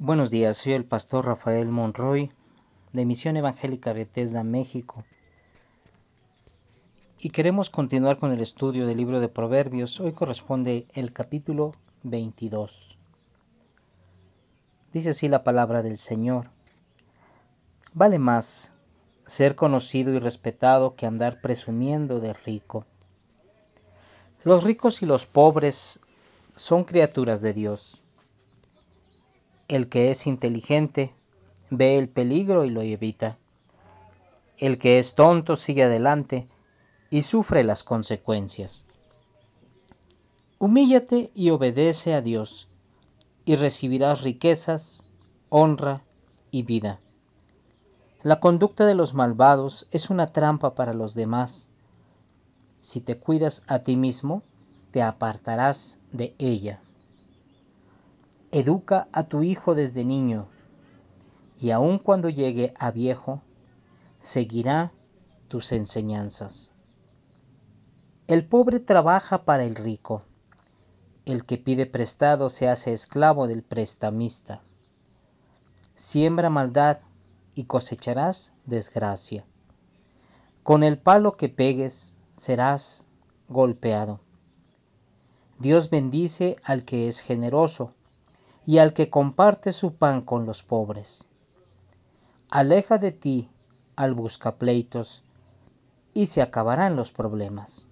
Buenos días, soy el pastor Rafael Monroy de Misión Evangélica Bethesda, México. Y queremos continuar con el estudio del libro de Proverbios. Hoy corresponde el capítulo 22. Dice así la palabra del Señor. Vale más ser conocido y respetado que andar presumiendo de rico. Los ricos y los pobres son criaturas de Dios. El que es inteligente ve el peligro y lo evita. El que es tonto sigue adelante y sufre las consecuencias. Humíllate y obedece a Dios, y recibirás riquezas, honra y vida. La conducta de los malvados es una trampa para los demás. Si te cuidas a ti mismo, te apartarás de ella. Educa a tu hijo desde niño, y aun cuando llegue a viejo, seguirá tus enseñanzas. El pobre trabaja para el rico. El que pide prestado se hace esclavo del prestamista. Siembra maldad y cosecharás desgracia. Con el palo que pegues serás golpeado. Dios bendice al que es generoso y al que comparte su pan con los pobres. Aleja de ti al buscapleitos y se acabarán los problemas.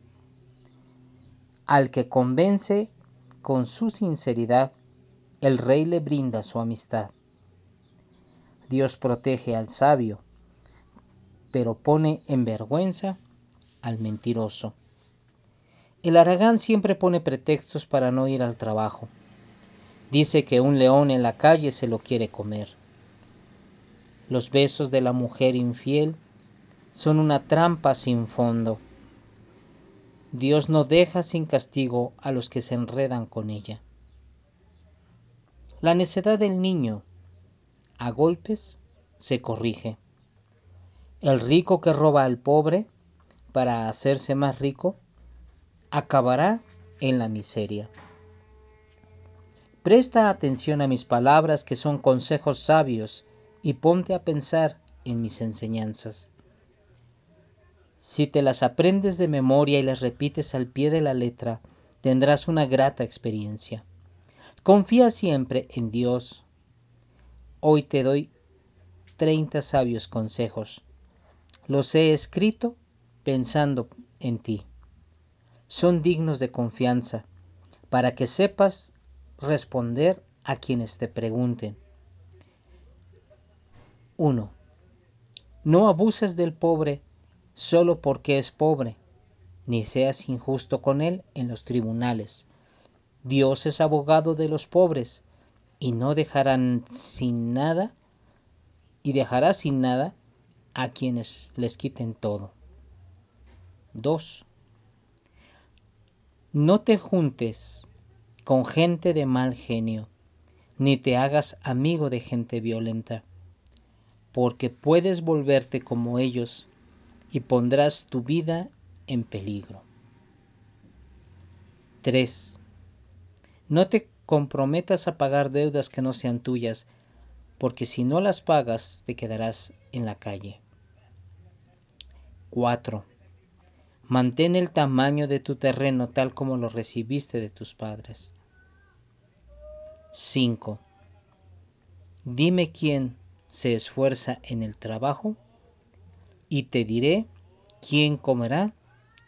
Al que convence con su sinceridad, el rey le brinda su amistad. Dios protege al sabio, pero pone en vergüenza al mentiroso. El aragán siempre pone pretextos para no ir al trabajo. Dice que un león en la calle se lo quiere comer. Los besos de la mujer infiel son una trampa sin fondo. Dios no deja sin castigo a los que se enredan con ella. La necedad del niño, a golpes, se corrige. El rico que roba al pobre para hacerse más rico, acabará en la miseria. Presta atención a mis palabras que son consejos sabios y ponte a pensar en mis enseñanzas. Si te las aprendes de memoria y las repites al pie de la letra, tendrás una grata experiencia. Confía siempre en Dios. Hoy te doy 30 sabios consejos. Los he escrito pensando en ti. Son dignos de confianza para que sepas responder a quienes te pregunten. 1. No abuses del pobre solo porque es pobre, ni seas injusto con él en los tribunales. Dios es abogado de los pobres y no dejarán sin nada y dejará sin nada a quienes les quiten todo. 2. No te juntes con gente de mal genio, ni te hagas amigo de gente violenta, porque puedes volverte como ellos y pondrás tu vida en peligro. 3. No te comprometas a pagar deudas que no sean tuyas, porque si no las pagas te quedarás en la calle. 4. Mantén el tamaño de tu terreno tal como lo recibiste de tus padres. 5. Dime quién se esfuerza en el trabajo y te diré quién comerá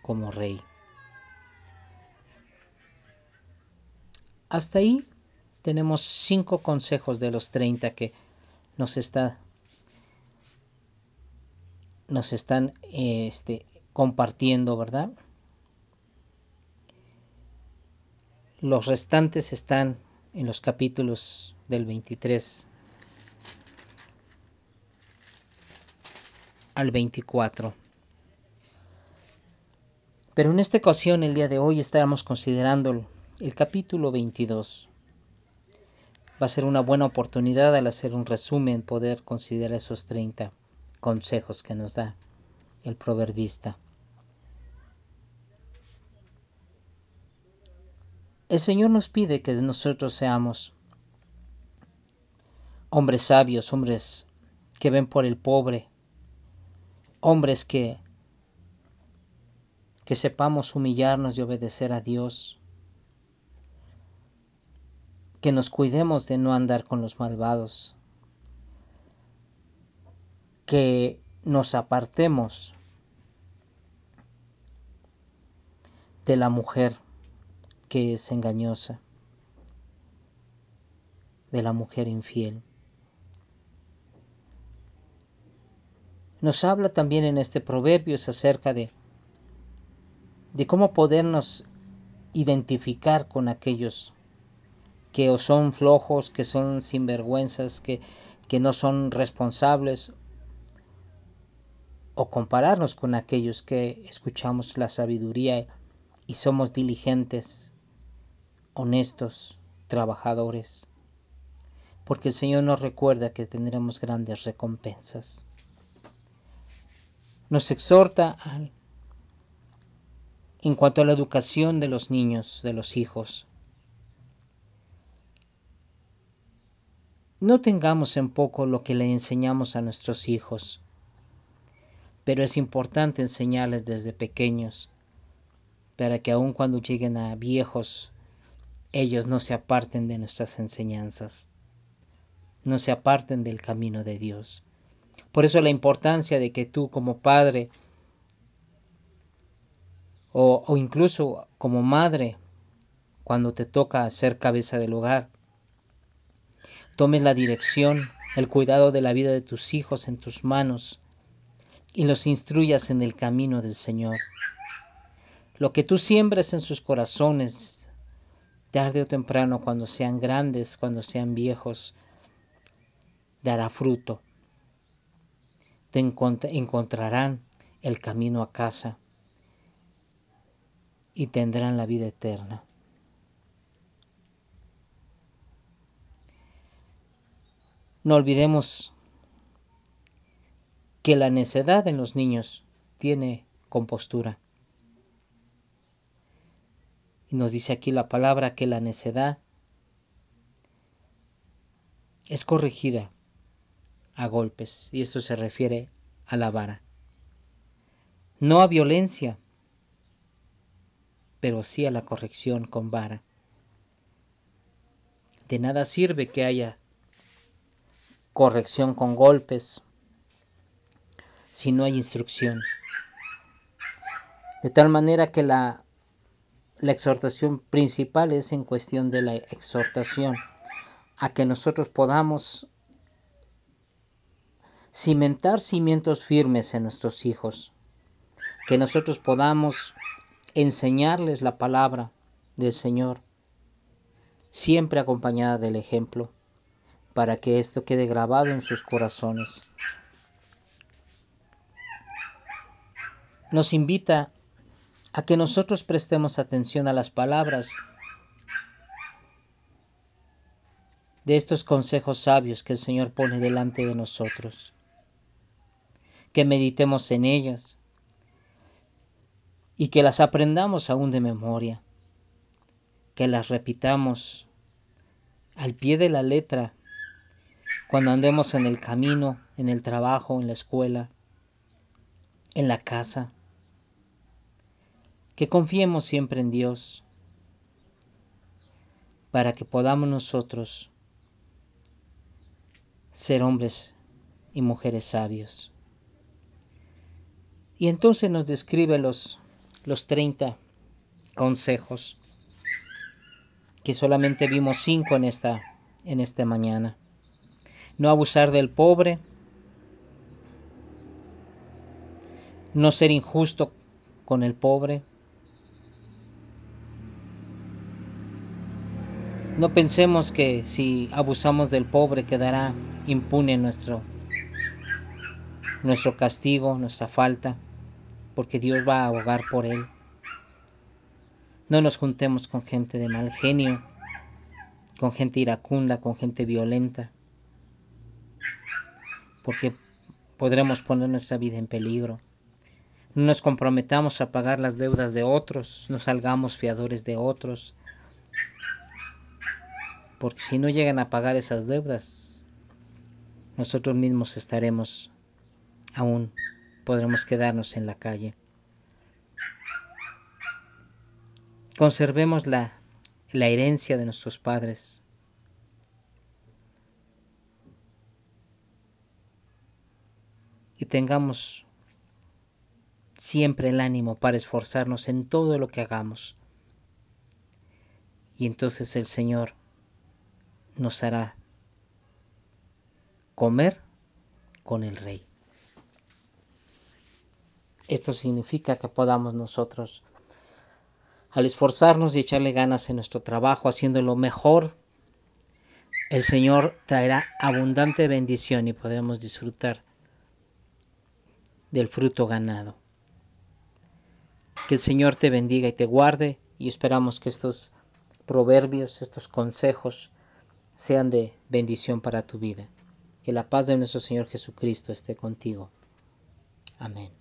como rey. Hasta ahí tenemos cinco consejos de los 30 que nos está nos están este, compartiendo, ¿verdad? Los restantes están en los capítulos del 23 al 24. Pero en esta ocasión, el día de hoy, estábamos considerando el, capítulo 22. Va a ser una buena oportunidad al hacer un resumen poder considerar esos 30 consejos que nos da el proverbista. El Señor nos pide que nosotros seamos hombres sabios, hombres que ven por el pobre, hombres que que sepamos humillarnos y obedecer a Dios, que nos cuidemos de no andar con los malvados, que nos apartemos de la mujer que es engañosa, de la mujer infiel. Nos habla también en este proverbio acerca de, de cómo podernos identificar con aquellos que o son flojos, que son sinvergüenzas, que, que no son responsables, o compararnos con aquellos que escuchamos la sabiduría y somos diligentes, honestos, trabajadores, porque el Señor nos recuerda que tendremos grandes recompensas. Nos exhorta en cuanto a la educación de los niños, de los hijos. No tengamos en poco lo que le enseñamos a nuestros hijos, pero es importante enseñarles desde pequeños para que aun cuando lleguen a viejos, ellos no se aparten de nuestras enseñanzas, no se aparten del camino de Dios. Por eso la importancia de que tú como padre o, o incluso como madre, cuando te toca ser cabeza del hogar, tomes la dirección, el cuidado de la vida de tus hijos en tus manos y los instruyas en el camino del Señor. Lo que tú siembres en sus corazones, tarde o temprano, cuando sean grandes, cuando sean viejos, dará fruto. Te encontrarán el camino a casa y tendrán la vida eterna. No olvidemos que la necedad en los niños tiene compostura. Y nos dice aquí la palabra que la necedad es corregida a golpes, y esto se refiere a la vara. No a violencia, pero sí a la corrección con vara. De nada sirve que haya corrección con golpes si no hay instrucción. De tal manera que la la exhortación principal es en cuestión de la exhortación a que nosotros podamos cimentar cimientos firmes en nuestros hijos, que nosotros podamos enseñarles la palabra del Señor, siempre acompañada del ejemplo, para que esto quede grabado en sus corazones. Nos invita a que nosotros prestemos atención a las palabras de estos consejos sabios que el Señor pone delante de nosotros, que meditemos en ellas y que las aprendamos aún de memoria, que las repitamos al pie de la letra cuando andemos en el camino, en el trabajo, en la escuela, en la casa que confiemos siempre en Dios para que podamos nosotros ser hombres y mujeres sabios. Y entonces nos describe los, los 30 consejos, que solamente vimos cinco en esta, en esta mañana. No abusar del pobre, no ser injusto con el pobre, No pensemos que si abusamos del pobre quedará impune nuestro, nuestro castigo, nuestra falta, porque Dios va a abogar por él. No nos juntemos con gente de mal genio, con gente iracunda, con gente violenta, porque podremos poner nuestra vida en peligro. No nos comprometamos a pagar las deudas de otros, no salgamos fiadores de otros, porque si no llegan a pagar esas deudas, nosotros mismos estaremos aún, podremos quedarnos en la calle. Conservemos la, la herencia de nuestros padres. Y tengamos siempre el ánimo para esforzarnos en todo lo que hagamos. Y entonces el Señor nos hará comer con el Rey. Esto significa que podamos nosotros, al esforzarnos y echarle ganas en nuestro trabajo, haciendo lo mejor, el Señor traerá abundante bendición y podremos disfrutar del fruto ganado. Que el Señor te bendiga y te guarde y esperamos que estos proverbios, estos consejos sean de bendición para tu vida. Que la paz de nuestro Señor Jesucristo esté contigo. Amén.